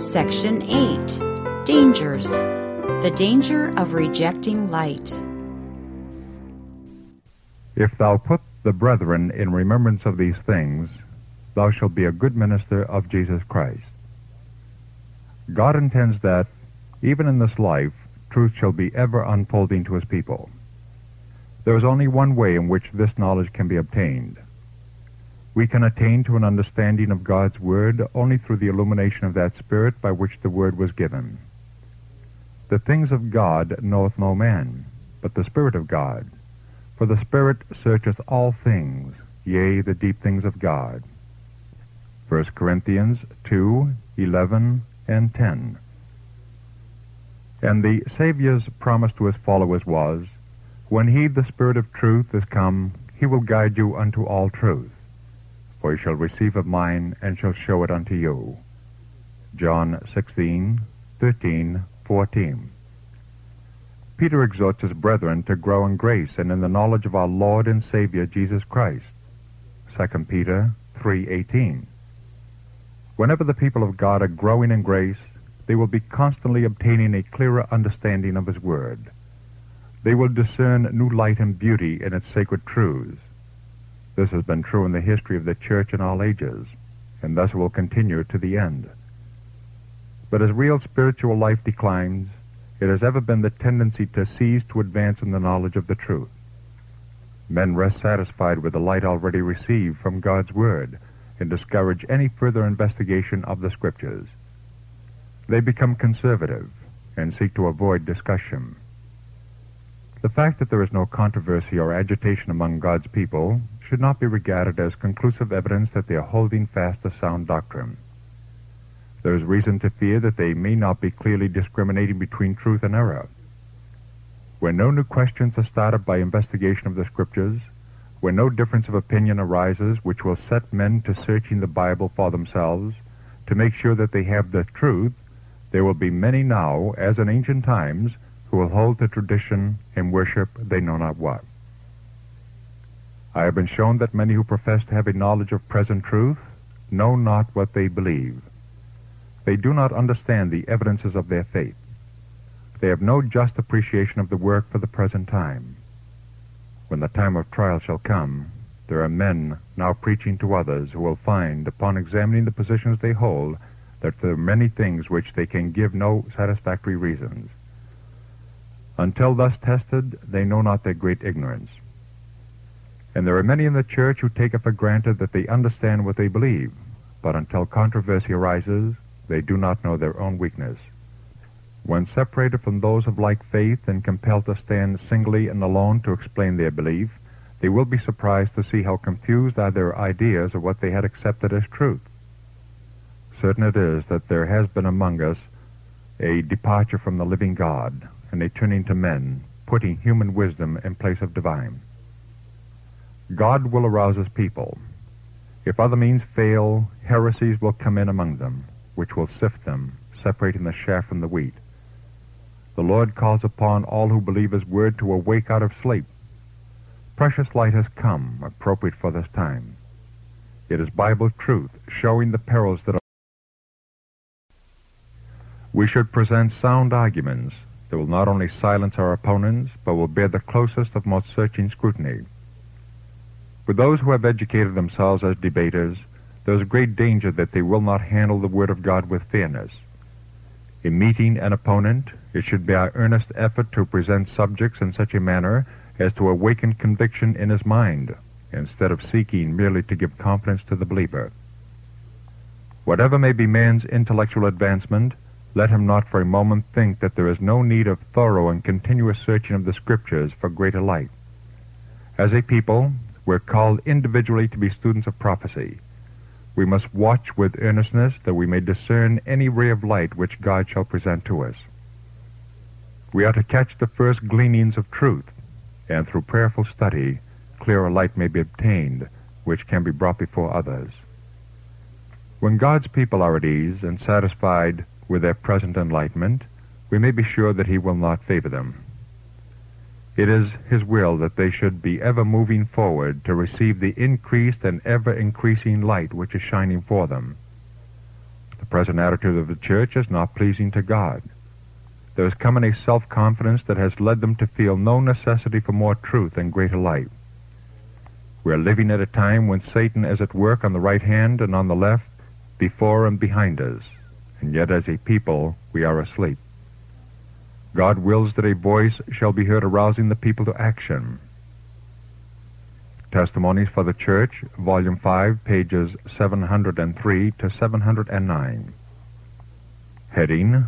Section 8 Dangers The Danger of Rejecting Light. If thou put the brethren in remembrance of these things, thou shalt be a good minister of Jesus Christ. God intends that, even in this life, truth shall be ever unfolding to his people. There is only one way in which this knowledge can be obtained. We can attain to an understanding of God's Word only through the illumination of that Spirit by which the Word was given. The things of God knoweth no man, but the Spirit of God. For the Spirit searcheth all things, yea, the deep things of God. 1 Corinthians 2, 11, and 10. And the Saviour's promise to his followers was, When he, the Spirit of truth, is come, he will guide you unto all truth. For he shall receive of mine, and shall show it unto you. John 16, 13, 14. Peter exhorts his brethren to grow in grace and in the knowledge of our Lord and Savior Jesus Christ. 2 Peter 3:18. Whenever the people of God are growing in grace, they will be constantly obtaining a clearer understanding of his word. They will discern new light and beauty in its sacred truths. This has been true in the history of the church in all ages, and thus will continue to the end. But as real spiritual life declines, it has ever been the tendency to cease to advance in the knowledge of the truth. Men rest satisfied with the light already received from God's Word and discourage any further investigation of the Scriptures. They become conservative and seek to avoid discussion. The fact that there is no controversy or agitation among God's people should not be regarded as conclusive evidence that they are holding fast to sound doctrine. There is reason to fear that they may not be clearly discriminating between truth and error. Where no new questions are started by investigation of the Scriptures, where no difference of opinion arises which will set men to searching the Bible for themselves to make sure that they have the truth, there will be many now, as in ancient times, who will hold to tradition and worship they know not what. I have been shown that many who profess to have a knowledge of present truth know not what they believe. They do not understand the evidences of their faith. They have no just appreciation of the work for the present time. When the time of trial shall come, there are men now preaching to others who will find, upon examining the positions they hold, that there are many things which they can give no satisfactory reasons. Until thus tested, they know not their great ignorance. And there are many in the church who take it for granted that they understand what they believe, but until controversy arises, they do not know their own weakness. When separated from those of like faith and compelled to stand singly and alone to explain their belief, they will be surprised to see how confused are their ideas of what they had accepted as truth. Certain it is that there has been among us a departure from the living God and a turning to men, putting human wisdom in place of divine. God will arouse his people. If other means fail, heresies will come in among them which will sift them, separating the chaff from the wheat. The Lord calls upon all who believe His word to awake out of sleep. Precious light has come, appropriate for this time. It is Bible truth, showing the perils that are. We should present sound arguments that will not only silence our opponents, but will bear the closest of most searching scrutiny. With those who have educated themselves as debaters, there's great danger that they will not handle the Word of God with fairness. In meeting an opponent, it should be our earnest effort to present subjects in such a manner as to awaken conviction in his mind, instead of seeking merely to give confidence to the believer. Whatever may be man's intellectual advancement, let him not for a moment think that there is no need of thorough and continuous searching of the Scriptures for greater light. As a people, we're called individually to be students of prophecy. We must watch with earnestness that we may discern any ray of light which God shall present to us. We are to catch the first gleanings of truth, and through prayerful study, clearer light may be obtained, which can be brought before others. When God's people are at ease and satisfied with their present enlightenment, we may be sure that He will not favor them. It is His will that they should be ever moving forward to receive the increased and ever increasing light which is shining for them. The present attitude of the church is not pleasing to God. There has come a self-confidence that has led them to feel no necessity for more truth and greater light. We are living at a time when Satan is at work on the right hand and on the left, before and behind us, and yet as a people we are asleep. God wills that a voice shall be heard arousing the people to action. Testimonies for the Church, Volume 5, pages 703 to 709. Heading,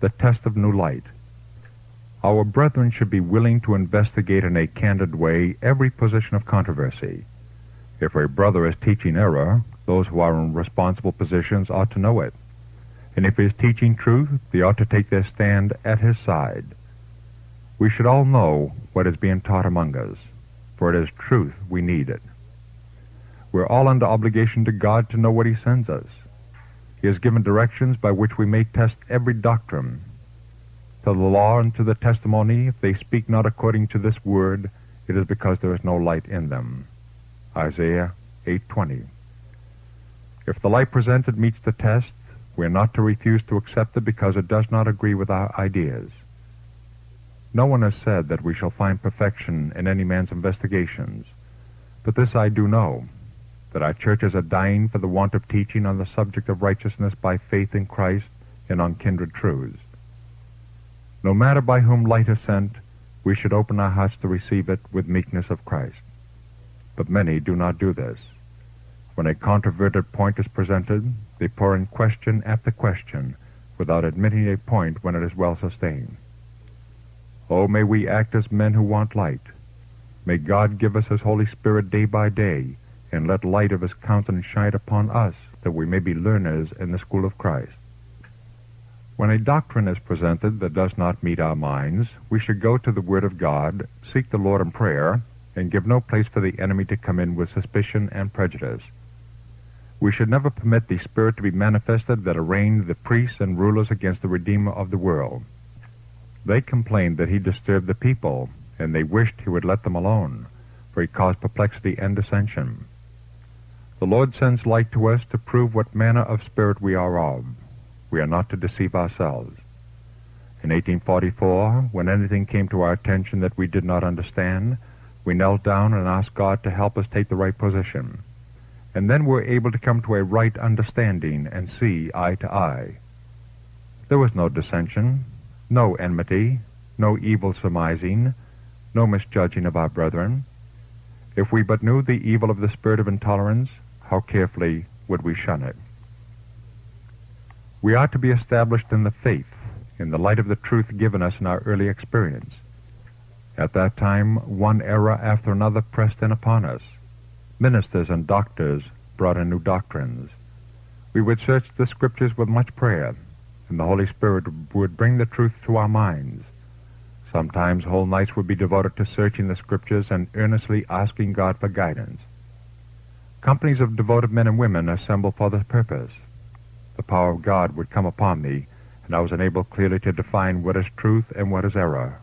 The Test of New Light. Our brethren should be willing to investigate in a candid way every position of controversy. If a brother is teaching error, those who are in responsible positions ought to know it. And if he is teaching truth, they ought to take their stand at his side. We should all know what is being taught among us, for it is truth we need it. We're all under obligation to God to know what he sends us. He has given directions by which we may test every doctrine. To the law and to the testimony, if they speak not according to this word, it is because there is no light in them. Isaiah 8:20. If the light presented meets the test, we are not to refuse to accept it because it does not agree with our ideas. No one has said that we shall find perfection in any man's investigations, but this I do know, that our churches are dying for the want of teaching on the subject of righteousness by faith in Christ and on kindred truths. No matter by whom light is sent, we should open our hearts to receive it with meekness of Christ. But many do not do this. When a controverted point is presented, they pour in question after question without admitting a point when it is well sustained. Oh, may we act as men who want light. May God give us His Holy Spirit day by day, and let light of His countenance shine upon us, that we may be learners in the school of Christ. When a doctrine is presented that does not meet our minds, we should go to the Word of God, seek the Lord in prayer, and give no place for the enemy to come in with suspicion and prejudice. We should never permit the spirit to be manifested that arraigned the priests and rulers against the Redeemer of the world. They complained that he disturbed the people, and they wished he would let them alone, for he caused perplexity and dissension. The Lord sends light to us to prove what manner of spirit we are of. We are not to deceive ourselves. In 1844, when anything came to our attention that we did not understand, we knelt down and asked God to help us take the right position and then were able to come to a right understanding and see eye to eye. There was no dissension, no enmity, no evil surmising, no misjudging of our brethren. If we but knew the evil of the spirit of intolerance, how carefully would we shun it? We are to be established in the faith, in the light of the truth given us in our early experience. At that time, one error after another pressed in upon us. Ministers and doctors brought in new doctrines. We would search the Scriptures with much prayer, and the Holy Spirit would bring the truth to our minds. Sometimes whole nights would be devoted to searching the Scriptures and earnestly asking God for guidance. Companies of devoted men and women assembled for this purpose. The power of God would come upon me, and I was enabled clearly to define what is truth and what is error.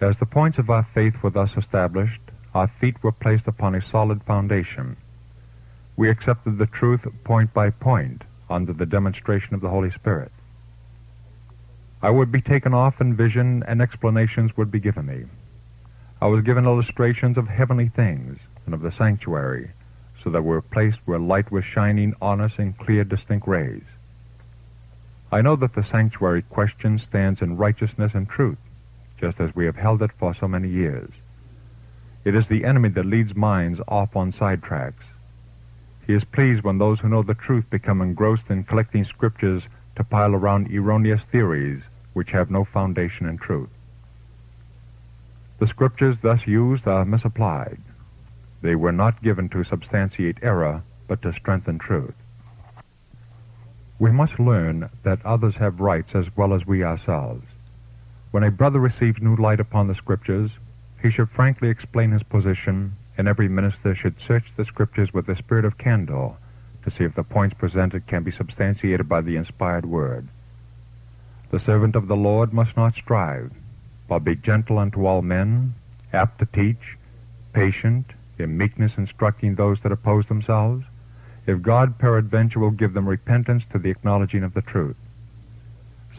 As the points of our faith were thus established, our feet were placed upon a solid foundation. We accepted the truth point by point under the demonstration of the Holy Spirit. I would be taken off in vision and explanations would be given me. I was given illustrations of heavenly things and of the sanctuary, so that we were placed where light was shining on us in clear, distinct rays. I know that the sanctuary question stands in righteousness and truth, just as we have held it for so many years. It is the enemy that leads minds off on sidetracks. He is pleased when those who know the truth become engrossed in collecting scriptures to pile around erroneous theories which have no foundation in truth. The scriptures thus used are misapplied. They were not given to substantiate error, but to strengthen truth. We must learn that others have rights as well as we ourselves. When a brother receives new light upon the scriptures, he should frankly explain his position, and every minister should search the scriptures with the spirit of candor to see if the points presented can be substantiated by the inspired word. The servant of the Lord must not strive, but be gentle unto all men, apt to teach, patient, in meekness instructing those that oppose themselves, if God peradventure will give them repentance to the acknowledging of the truth.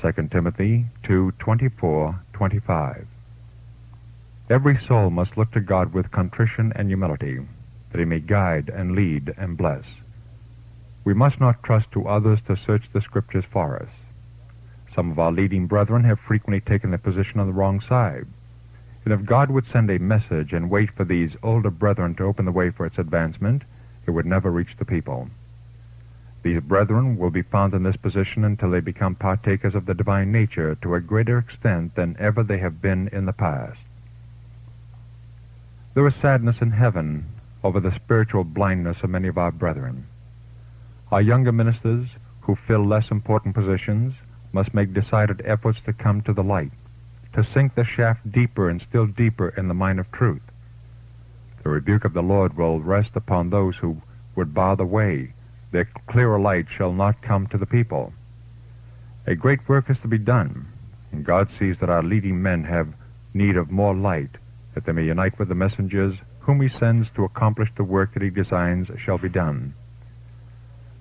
2 Timothy 2, 24, 25. Every soul must look to God with contrition and humility, that he may guide and lead and bless. We must not trust to others to search the Scriptures for us. Some of our leading brethren have frequently taken their position on the wrong side. And if God would send a message and wait for these older brethren to open the way for its advancement, it would never reach the people. These brethren will be found in this position until they become partakers of the divine nature to a greater extent than ever they have been in the past. There is sadness in heaven over the spiritual blindness of many of our brethren. Our younger ministers, who fill less important positions, must make decided efforts to come to the light, to sink the shaft deeper and still deeper in the mine of truth. The rebuke of the Lord will rest upon those who would bar the way. Their clearer light shall not come to the people. A great work is to be done, and God sees that our leading men have need of more light, that they may unite with the messengers whom he sends to accomplish the work that he designs shall be done.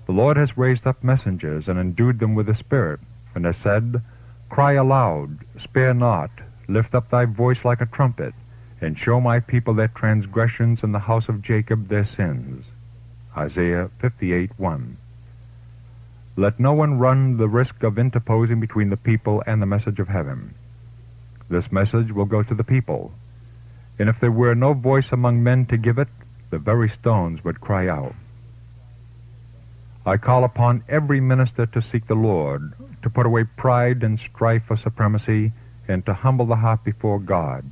The Lord has raised up messengers and endued them with the Spirit, and has said, Cry aloud, spare not, lift up thy voice like a trumpet, and show my people their transgressions and the house of Jacob their sins. Isaiah 58 1. Let no one run the risk of interposing between the people and the message of heaven. This message will go to the people, and if there were no voice among men to give it, the very stones would cry out. I call upon every minister to seek the Lord, to put away pride and strife for supremacy, and to humble the heart before God.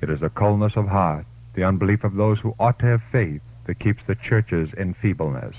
It is the coldness of heart, the unbelief of those who ought to have faith, that keeps the churches in feebleness.